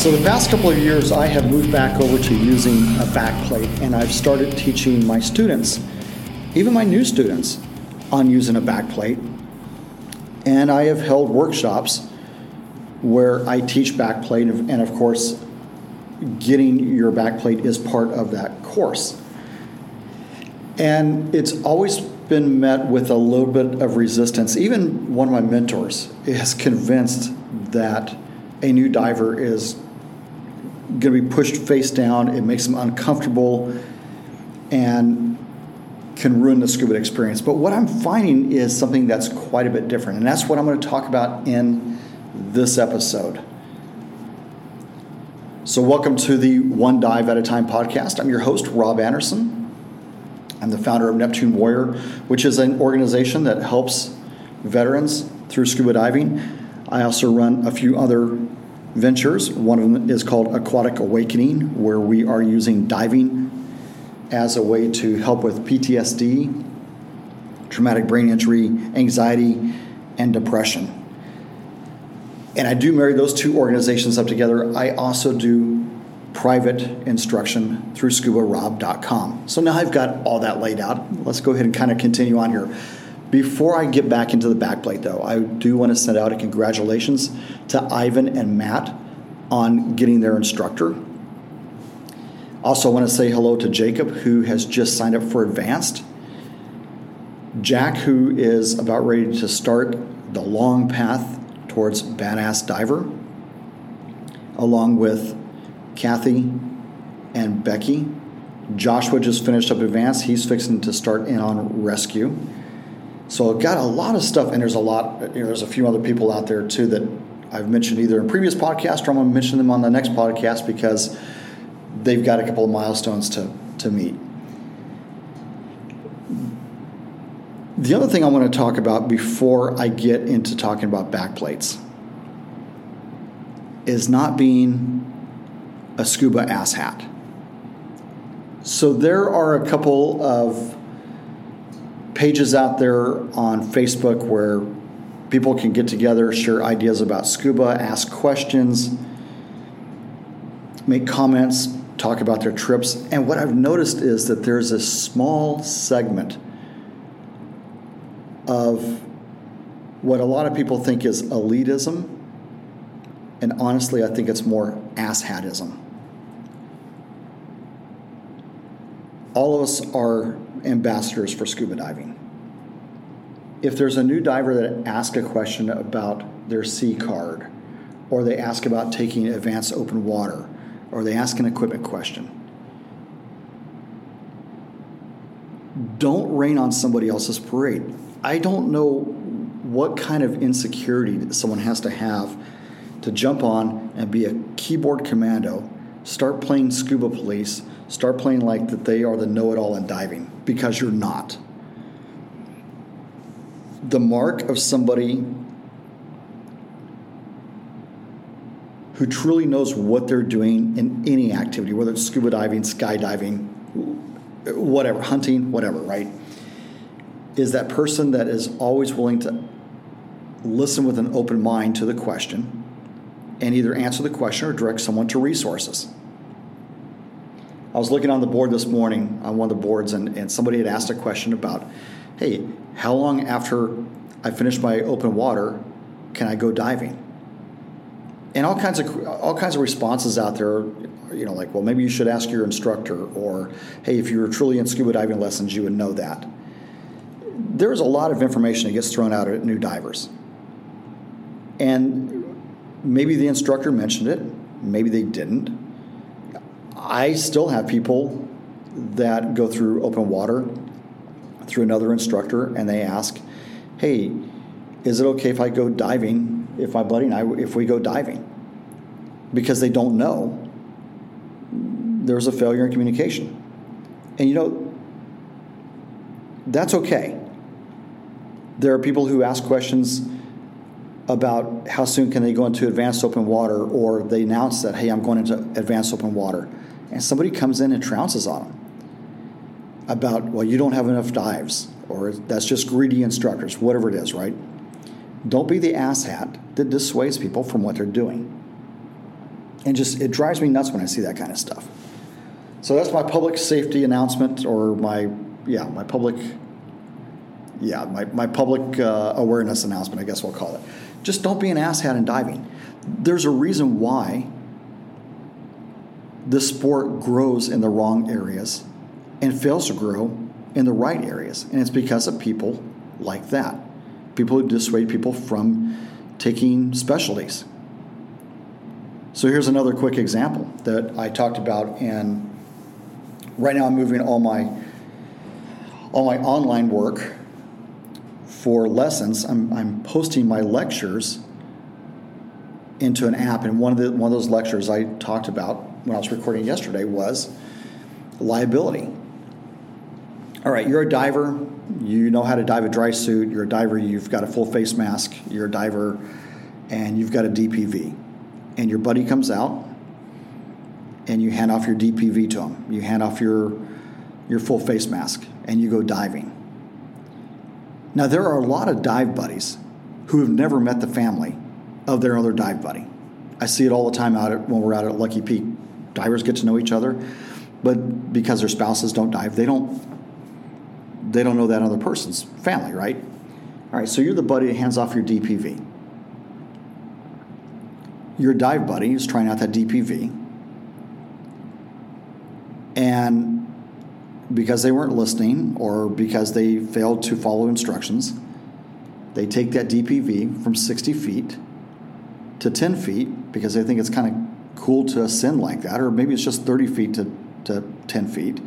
So, the past couple of years, I have moved back over to using a backplate, and I've started teaching my students, even my new students, on using a backplate. And I have held workshops where I teach backplate, and of course, getting your backplate is part of that course. And it's always been met with a little bit of resistance. Even one of my mentors is convinced that a new diver is going to be pushed face down. It makes them uncomfortable and can ruin the scuba experience. But what I'm finding is something that's quite a bit different, and that's what I'm going to talk about in this episode. So, welcome to the One Dive at a Time podcast. I'm your host, Rob Anderson. I'm the founder of Neptune Warrior, which is an organization that helps veterans through scuba diving. I also run a few other ventures. One of them is called Aquatic Awakening, where we are using diving as a way to help with PTSD, traumatic brain injury, anxiety, and depression. And I do marry those two organizations up together. I also do private instruction through scubarob.com. So now I've got all that laid out. Let's go ahead and kind of continue on here. Before I get back into the backplate, though, I do want to send out a congratulations to Ivan and Matt on getting their instructor. Also, I want to say hello to Jacob, who has just signed up for advanced. Jack, who is about ready to start the long path towards Badass Diver, along with Kathy and Becky. Joshua just finished up advanced. He's fixing to start in on rescue. So I've got a lot of stuff, and there's a lot. You know, there's a few other people out there too that I've mentioned either in previous podcasts or I'm going to mention them on the next podcast because they've got a couple of milestones to to meet. The other thing I want to talk about before I get into talking about backplates is not being a scuba asshat. So there are a couple of pages out there on Facebook where people can get together, share ideas about scuba, ask questions, make comments, talk about their trips. And what I've noticed is that there's a small segment of what a lot of people think is elitism. And honestly, I think it's more asshatism. All of us are ambassadors for scuba diving. If there's a new diver that asks a question about their C card, or they ask about taking advanced open water, or they ask an equipment question, don't rain on somebody else's parade. I don't know what kind of insecurity that someone has to have to jump on and be a keyboard commando, start playing scuba police, start playing like that they are the know-it-all in diving because you're not. The mark of somebody who truly knows what they're doing in any activity, whether it's scuba diving, skydiving, whatever, hunting, whatever, right? Is that person that is always willing to listen with an open mind to the question and either answer the question or direct someone to resources. I was looking on the board this morning on one of the boards, and, and somebody had asked a question about, hey, how long after I finish my open water can I go diving? And all kinds of all kinds of responses out there, you know, like, well, maybe you should ask your instructor, or hey, if you were truly in scuba diving lessons, you would know that. There's a lot of information that gets thrown out at new divers, and maybe the instructor mentioned it, maybe they didn't I still have people that go through open water through another instructor and they ask, hey, is it okay if I go diving, if my buddy and I, if we go diving? Because they don't know. There's a failure in communication. And you know, that's okay. There are people who ask questions about how soon can they go into advanced open water, or they announce that, hey, I'm going into advanced open water and somebody comes in and trounces on them about, well, you don't have enough dives, or that's just greedy instructors, whatever it is, right? Don't be the asshat that dissuades people from what they're doing. And just it drives me nuts when I see that kind of stuff. So that's my public safety announcement, or my yeah, my public yeah, my, my public uh, awareness announcement, I guess we'll call it. Just don't be an asshat in diving. There's a reason why the sport grows in the wrong areas and fails to grow in the right areas. And it's because of people like that. People who dissuade people from taking specialties. So here's another quick example that I talked about and right now I'm moving all my all my online work for lessons, I'm, I'm posting my lectures into an app. And one of the one of those lectures I talked about when I was recording yesterday was liability. All right, you're a diver. You know how to dive a dry suit. You're a diver. You've got a full face mask. You're a diver, and you've got a DPV. And your buddy comes out, and you hand off your DPV to him. You hand off your your full face mask, and you go diving now, there are a lot of dive buddies who have never met the family of their other dive buddy. I see it all the time out at, when we're out at Lucky Peak. Divers get to know each other, but because their spouses don't dive, they don't they don't know that other person's family, right? All right, so you're the buddy that hands off your DPV. Your dive buddy is trying out that DPV, and because they weren't listening or because they failed to follow instructions, they take that DPV from 60 feet to 10 feet because they think it's kind of cool to ascend like that, or maybe it's just 30 feet to, to 10 feet,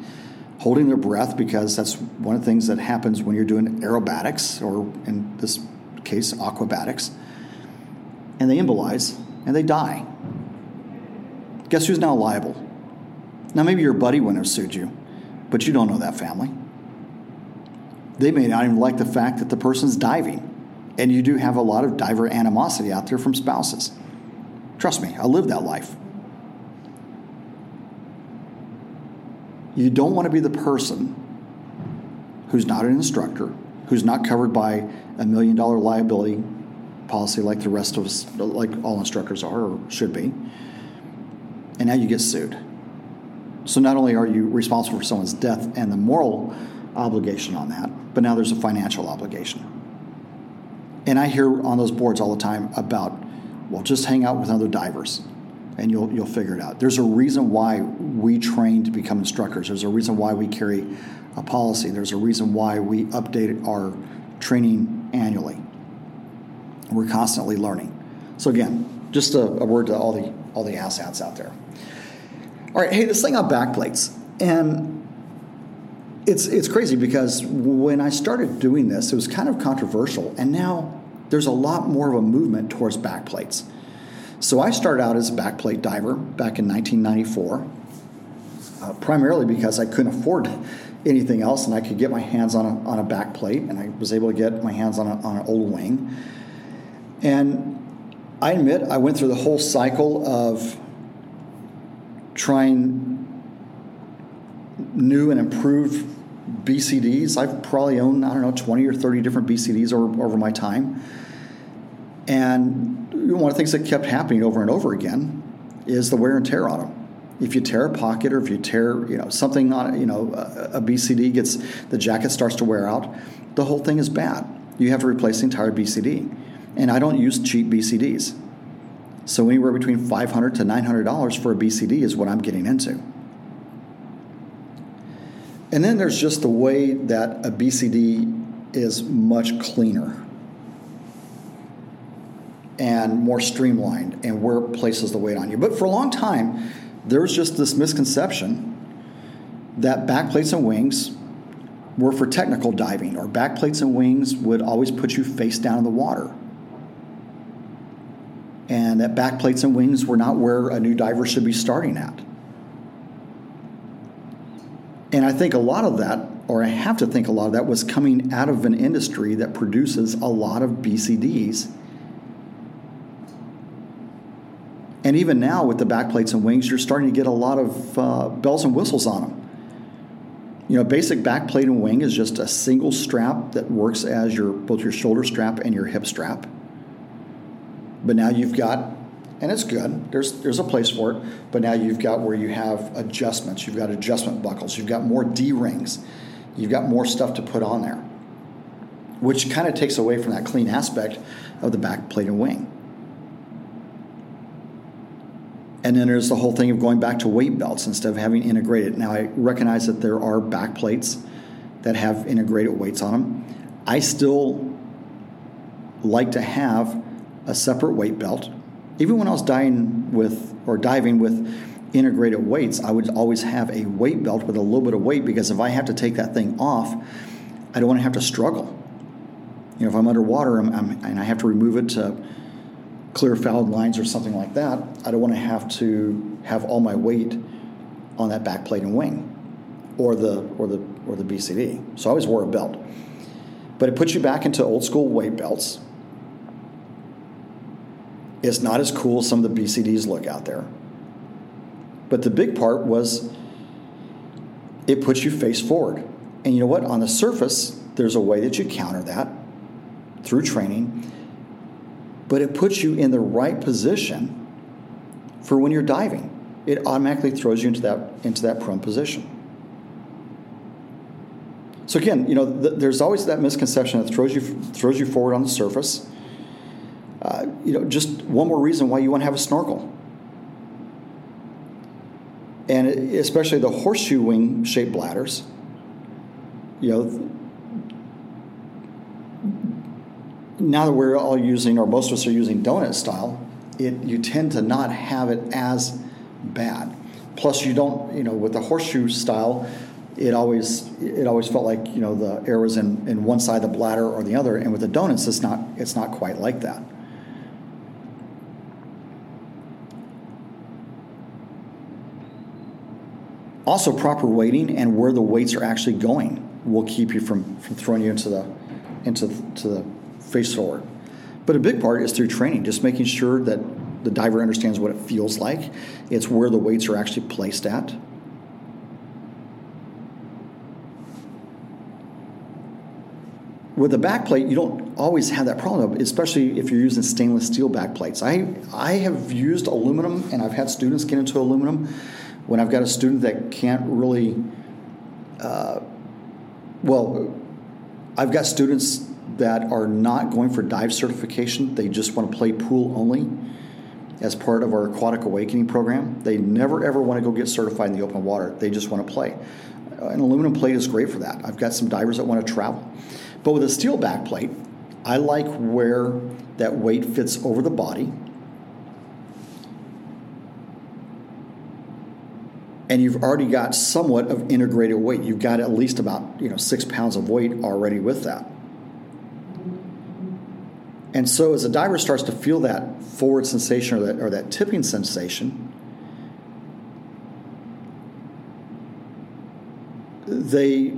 holding their breath because that's one of the things that happens when you're doing aerobatics, or in this case, aquabatics. And they embolize and they die. Guess who's now liable? Now, maybe your buddy wouldn't have sued you but you don't know that family. They may not even like the fact that the person's diving. And you do have a lot of diver animosity out there from spouses. Trust me, I lived that life. You don't want to be the person who's not an instructor, who's not covered by a million dollar liability policy like the rest of us, like all instructors are or should be. And now you get sued. So not only are you responsible for someone's death and the moral obligation on that, but now there's a financial obligation. And I hear on those boards all the time about, well, just hang out with other divers and you'll, you'll figure it out. There's a reason why we train to become instructors. There's a reason why we carry a policy. There's a reason why we update our training annually. We're constantly learning. So again, just a, a word to all the all the asshats out there. All right, hey, this thing on backplates, and it's it's crazy because when I started doing this, it was kind of controversial, and now there's a lot more of a movement towards backplates. So I started out as a backplate diver back in 1994, uh, primarily because I couldn't afford anything else, and I could get my hands on a on a backplate, and I was able to get my hands on a, on an old wing, and I admit I went through the whole cycle of trying new and improved BCDs. I've probably owned, I don't know, 20 or 30 different BCDs over, over my time. And one of the things that kept happening over and over again is the wear and tear on them. If you tear a pocket or if you tear, you know, something on, you know, a, a BCD gets, the jacket starts to wear out, the whole thing is bad. You have to replace the entire BCD. And I don't use cheap BCDs. So anywhere between 500 to $900 for a BCD is what I'm getting into. And then there's just the way that a BCD is much cleaner and more streamlined and where it places the weight on you. But for a long time, there was just this misconception that backplates and wings were for technical diving, or backplates and wings would always put you face down in the water and that backplates and wings were not where a new diver should be starting at. And I think a lot of that, or I have to think a lot of that, was coming out of an industry that produces a lot of BCDs. And even now, with the backplates and wings, you're starting to get a lot of uh, bells and whistles on them. You know, basic backplate and wing is just a single strap that works as your both your shoulder strap and your hip strap. But now you've got and it's good. There's there's a place for it, but now you've got where you have adjustments. You've got adjustment buckles. You've got more D rings. You've got more stuff to put on there, which kind of takes away from that clean aspect of the back plate and wing. And then there's the whole thing of going back to weight belts instead of having integrated. Now I recognize that there are back plates that have integrated weights on them. I still like to have a separate weight belt. Even when I was diving with or diving with integrated weights, I would always have a weight belt with a little bit of weight because if I have to take that thing off, I don't want to have to struggle. You know, if I'm underwater I'm, I'm, and I have to remove it to clear fouled lines or something like that, I don't want to have to have all my weight on that back plate and wing, or the or the or the BCD. So I always wore a belt, but it puts you back into old school weight belts it's not as cool as some of the BCDs look out there. But the big part was it puts you face forward. And you know what? On the surface, there's a way that you counter that through training, but it puts you in the right position for when you're diving. It automatically throws you into that into that prone position. So again, you know, th- there's always that misconception that throws you throws you forward on the surface uh, you know, just one more reason why you want to have a snorkel. And especially the horseshoe wing shaped bladders, you know, now that we're all using, or most of us are using donut style, it you tend to not have it as bad. Plus, you don't, you know, with the horseshoe style, it always it always felt like you know the air was in, in one side of the bladder or the other, and with the donuts, it's not it's not quite like that. Also, proper weighting and where the weights are actually going will keep you from, from throwing you into the into to the face forward. But a big part is through training, just making sure that the diver understands what it feels like. It's where the weights are actually placed at. With a back plate, you don't always have that problem, especially if you're using stainless steel back plates. I, I have used aluminum and I've had students get into aluminum when I've got a student that can't really, uh, well, I've got students that are not going for dive certification. They just want to play pool only as part of our aquatic awakening program. They never ever want to go get certified in the open water. They just want to play. An aluminum plate is great for that. I've got some divers that want to travel. But with a steel back plate, I like where that weight fits over the body and you've already got somewhat of integrated weight. You've got at least about you know six pounds of weight already with that. And so as a diver starts to feel that forward sensation or that, or that tipping sensation, they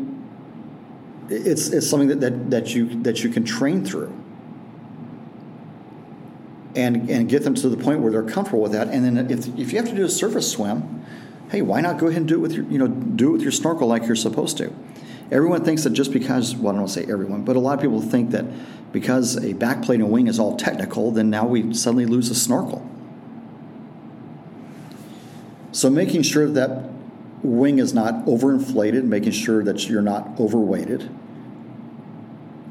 it's, it's something that, that, that you that you can train through and and get them to the point where they're comfortable with that. And then if, if you have to do a surface swim, hey, why not go ahead and do it with your, you know, do it with your snorkel like you're supposed to? Everyone thinks that just because, well, I don't want to say everyone, but a lot of people think that because a backplate and wing is all technical, then now we suddenly lose a snorkel. So making sure that wing is not overinflated, making sure that you're not overweighted,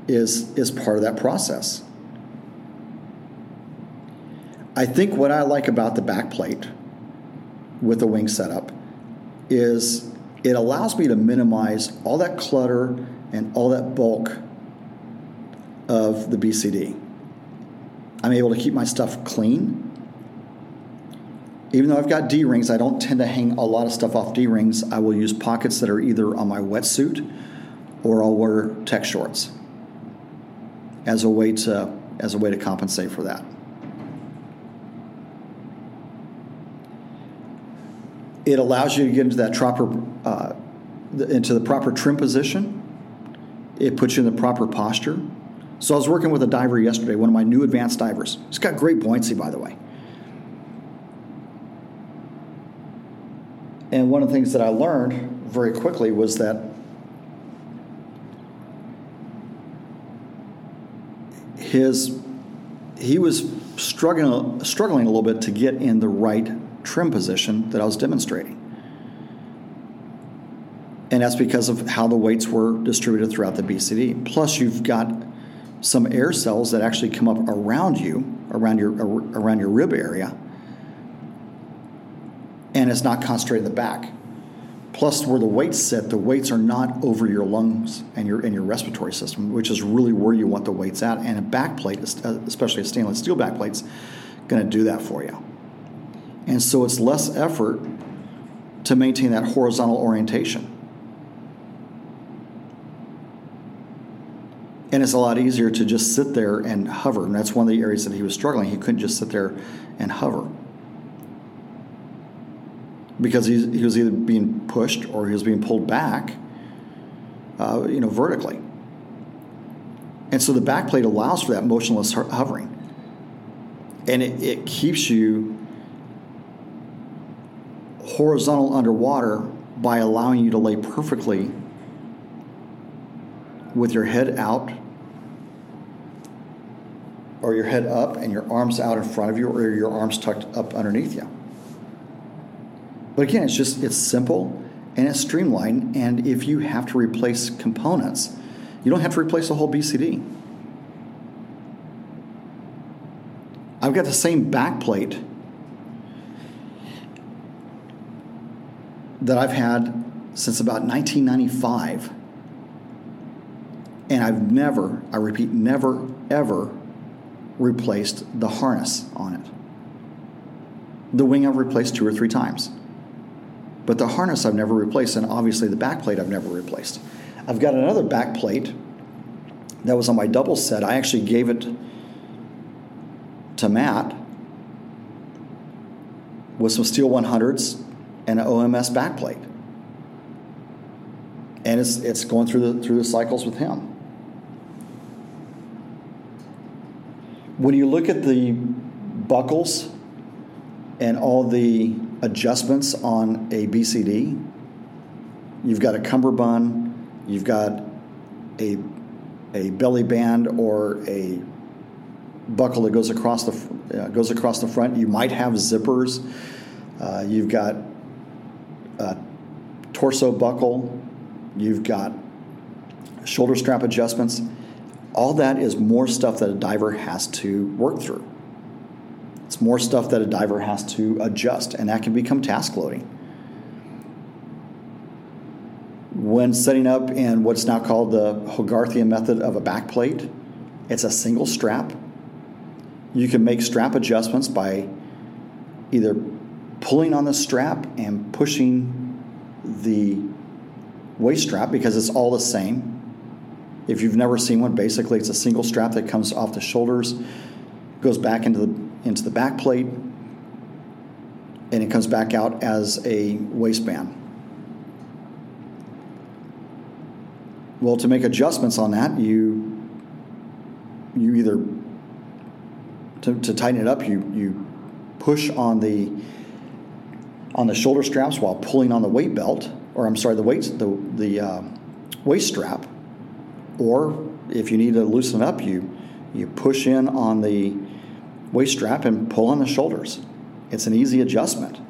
is is part of that process. I think what I like about the backplate with the wing setup is it allows me to minimize all that clutter and all that bulk of the BCD. I'm able to keep my stuff clean. Even though I've got D rings, I don't tend to hang a lot of stuff off D rings. I will use pockets that are either on my wetsuit or I'll wear tech shorts as a way to as a way to compensate for that. It allows you to get into that proper, uh, into the proper trim position. It puts you in the proper posture. So I was working with a diver yesterday, one of my new advanced divers. He's got great buoyancy, by the way. And one of the things that I learned very quickly was that his he was struggling struggling a little bit to get in the right trim position that I was demonstrating. And that's because of how the weights were distributed throughout the BCD. Plus, you've got some air cells that actually come up around you, around your around your rib area, and it's not concentrated in the back. Plus, where the weights sit, the weights are not over your lungs and your and your respiratory system, which is really where you want the weights at. And a back plate, especially a stainless steel back plate's going to do that for you. And so it's less effort to maintain that horizontal orientation. And it's a lot easier to just sit there and hover. And that's one of the areas that he was struggling. He couldn't just sit there and hover. Because he, he was either being pushed or he was being pulled back, uh, you know, vertically. And so the back plate allows for that motionless hovering. And it, it keeps you horizontal underwater by allowing you to lay perfectly with your head out or your head up and your arms out in front of you or your arms tucked up underneath you. But again, it's just it's simple and it's streamlined and if you have to replace components, you don't have to replace the whole BCD. I've got the same back that I've had since about 1995. And I've never, I repeat, never, ever replaced the harness on it. The wing I've replaced two or three times. But the harness I've never replaced, and obviously the back plate I've never replaced. I've got another back plate that was on my double set. I actually gave it to Matt with some steel 100s and an OMS backplate. And it's, it's going through the, through the cycles with him. When you look at the buckles and all the adjustments on a BCD, you've got a cummerbund, you've got a, a belly band or a buckle that goes across the uh, goes across the front. You might have zippers. Uh, you've got torso buckle. You've got shoulder strap adjustments. All that is more stuff that a diver has to work through. It's more stuff that a diver has to adjust, and that can become task loading. When setting up in what's now called the Hogarthian method of a backplate, it's a single strap. You can make strap adjustments by either pulling on the strap and pushing the waist strap because it's all the same if you've never seen one, basically it's a single strap that comes off the shoulders, goes back into the into the back plate, and it comes back out as a waistband. Well, to make adjustments on that, you you either to, to tighten it up, you you push on the on the shoulder straps while pulling on the weight belt, or I'm sorry, the weight the the uh, waist strap, or if you need to loosen it up, you, you push in on the waist strap and pull on the shoulders. It's an easy adjustment.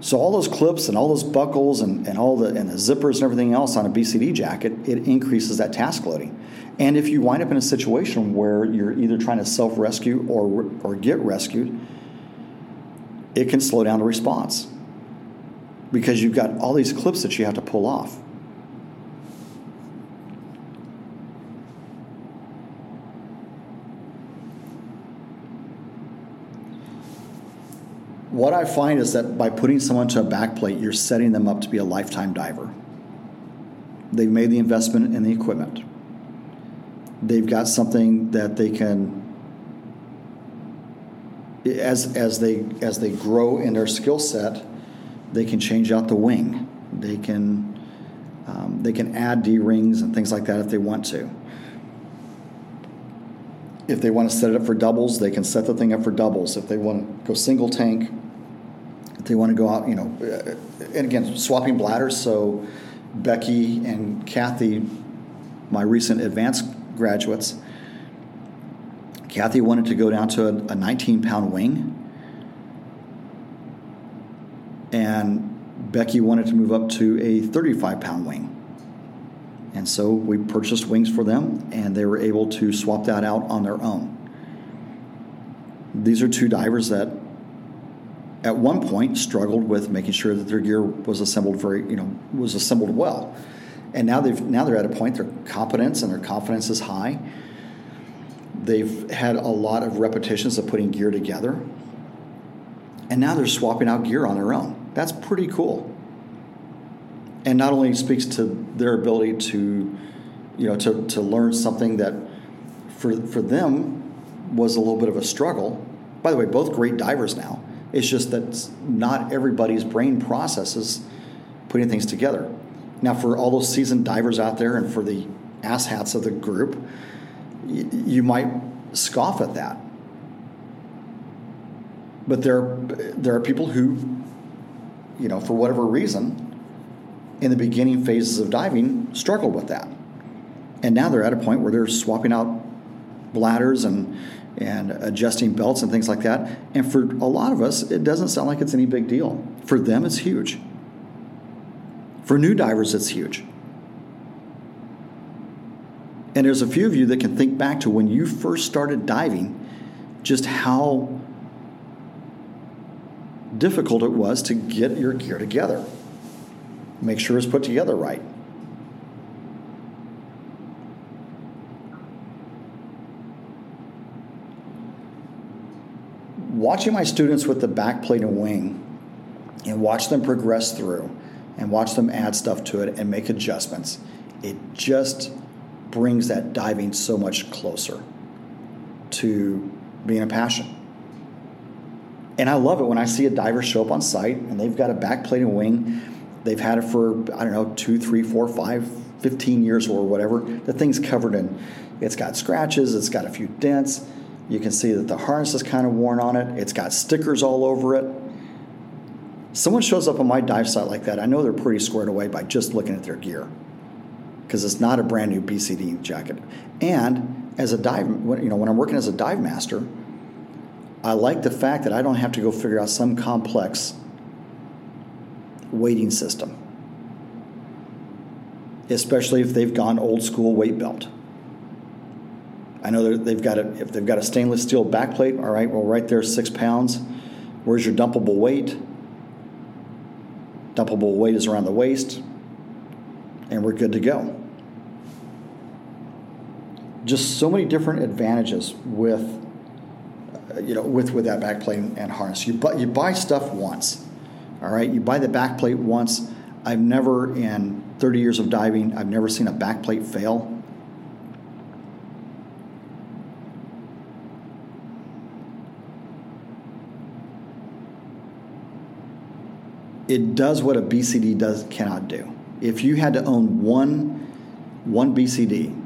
So all those clips and all those buckles and, and all the and the zippers and everything else on a BCD jacket, it increases that task loading. And if you wind up in a situation where you're either trying to self-rescue or or get rescued, it can slow down the response because you've got all these clips that you have to pull off. What I find is that by putting someone to a backplate, you're setting them up to be a lifetime diver. They've made the investment in the equipment. They've got something that they can as as they as they grow in their skill set, they can change out the wing. They can um, they can add D rings and things like that if they want to. If they want to set it up for doubles, they can set the thing up for doubles. If they want to go single tank, if they want to go out, you know, uh, and again, swapping bladders. So Becky and Kathy my recent advanced graduates. Kathy wanted to go down to a, a 19 pound wing, and Becky wanted to move up to a 35 pound wing. And so we purchased wings for them, and they were able to swap that out on their own. These are two divers that, at one point, struggled with making sure that their gear was assembled very, you know, was assembled well. And now they've now they're at a point their competence and their confidence is high. They've had a lot of repetitions of putting gear together, and now they're swapping out gear on their own. That's pretty cool and not only speaks to their ability to, you know, to, to learn something that for, for them was a little bit of a struggle. By the way, both great divers now. It's just that not everybody's brain processes putting things together. Now, for all those seasoned divers out there and for the asshats of the group, y- you might scoff at that. But there, there are people who, you know, for whatever reason, in the beginning phases of diving struggled with that. And now they're at a point where they're swapping out bladders and and adjusting belts and things like that. And for a lot of us, it doesn't sound like it's any big deal. For them, it's huge. For new divers, it's huge. And there's a few of you that can think back to when you first started diving, just how difficult it was to get your gear together make sure it's put together right. Watching my students with the backplate and wing and watch them progress through and watch them add stuff to it and make adjustments, it just brings that diving so much closer to being a passion. And I love it when I see a diver show up on site and they've got a backplate and wing They've had it for, I don't know, two, three, four, five, 15 years or whatever. The thing's covered in, it's got scratches, it's got a few dents. You can see that the harness is kind of worn on it. It's got stickers all over it. Someone shows up on my dive site like that, I know they're pretty squared away by just looking at their gear because it's not a brand new BCD jacket. And as a dive, you know, when I'm working as a dive master, I like the fact that I don't have to go figure out some complex weighting system, especially if they've gone old school weight belt. I know they've got a if they've got a stainless steel backplate. All right, well, right there, six pounds. Where's your dumpable weight? Dumpable weight is around the waist, and we're good to go. Just so many different advantages with uh, you know with with that backplate and harness. You buy you buy stuff once all right, you buy the backplate once. I've never, in 30 years of diving, I've never seen a backplate fail. It does what a BCD does cannot do. If you had to own one one BCD,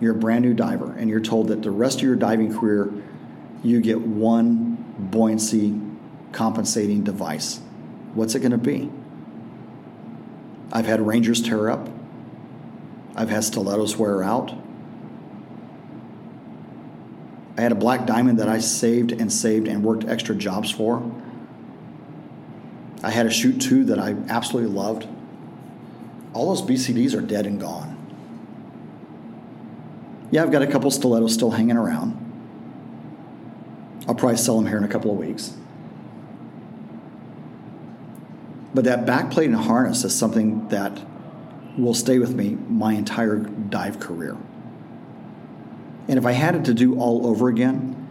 you're a brand new diver, and you're told that the rest of your diving career, you get one buoyancy compensating device. What's it going to be? I've had Rangers tear up. I've had stilettos wear out. I had a black diamond that I saved and saved and worked extra jobs for. I had a shoot two that I absolutely loved. All those BCDs are dead and gone. Yeah, I've got a couple stilettos still hanging around. I'll probably sell them here in a couple of weeks. But that backplate and harness is something that will stay with me my entire dive career. And if I had it to do all over again,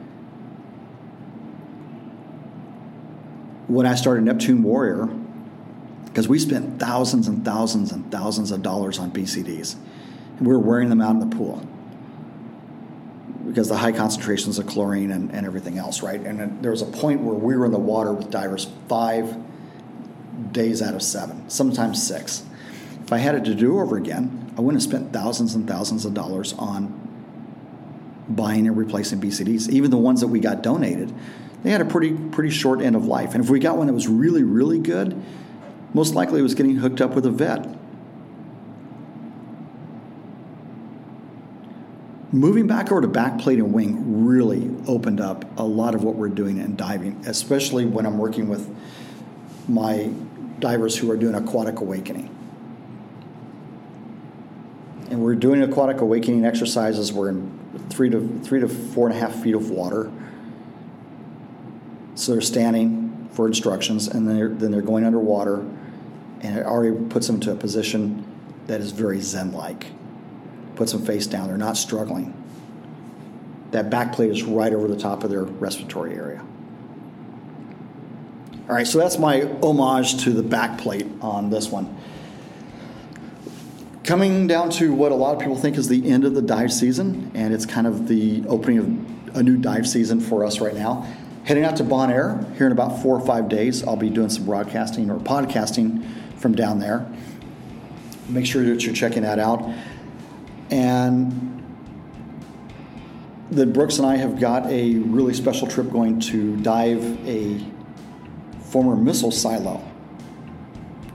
when I started Neptune Warrior, because we spent thousands and thousands and thousands of dollars on BCDs, and we were wearing them out in the pool because the high concentrations of chlorine and, and everything else, right? And there was a point where we were in the water with divers five days out of seven, sometimes six. If I had it to do over again, I wouldn't have spent thousands and thousands of dollars on buying and replacing BCDs. Even the ones that we got donated, they had a pretty pretty short end of life. And if we got one that was really really good, most likely it was getting hooked up with a vet. moving back over to backplate and wing really opened up a lot of what we're doing in diving, especially when I'm working with my divers who are doing aquatic awakening. And we're doing aquatic awakening exercises. We're in three to three to four and a half feet of water. So they're standing for instructions, and then they're, then they're going underwater, and it already puts them to a position that is very zen-like puts them face down. They're not struggling. That back plate is right over the top of their respiratory area. All right, so that's my homage to the back plate on this one. Coming down to what a lot of people think is the end of the dive season, and it's kind of the opening of a new dive season for us right now. Heading out to Bonaire here in about four or five days. I'll be doing some broadcasting or podcasting from down there. Make sure that you're checking that out. And that Brooks and I have got a really special trip going to dive a former missile silo.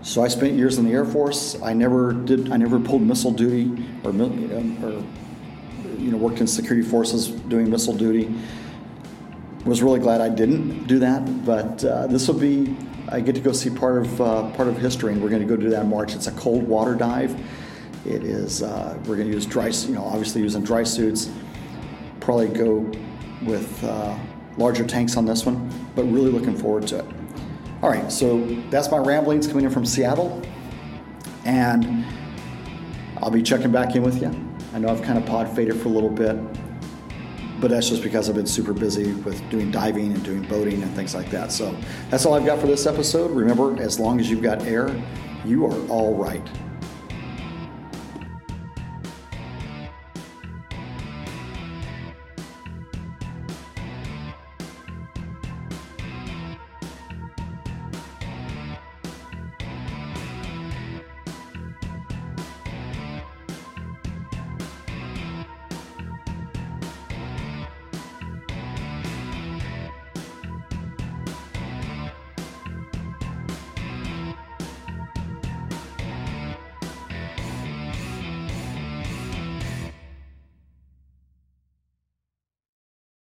So I spent years in the Air Force. I never did. I never pulled missile duty or, or you know worked in security forces doing missile duty. Was really glad I didn't do that. But uh, this will be. I get to go see part of uh, part of history, and we're going to go do that in March. It's a cold water dive it is, uh, we're going to use dry, you know, obviously using dry suits. Probably go with uh, larger tanks on this one, but really looking forward to it. All right, so that's my ramblings coming in from Seattle. And I'll be checking back in with you. I know I've kind of pod faded for a little bit, but that's just because I've been super busy with doing diving and doing boating and things like that. So that's all I've got for this episode. Remember, as long as you've got air, you are all right.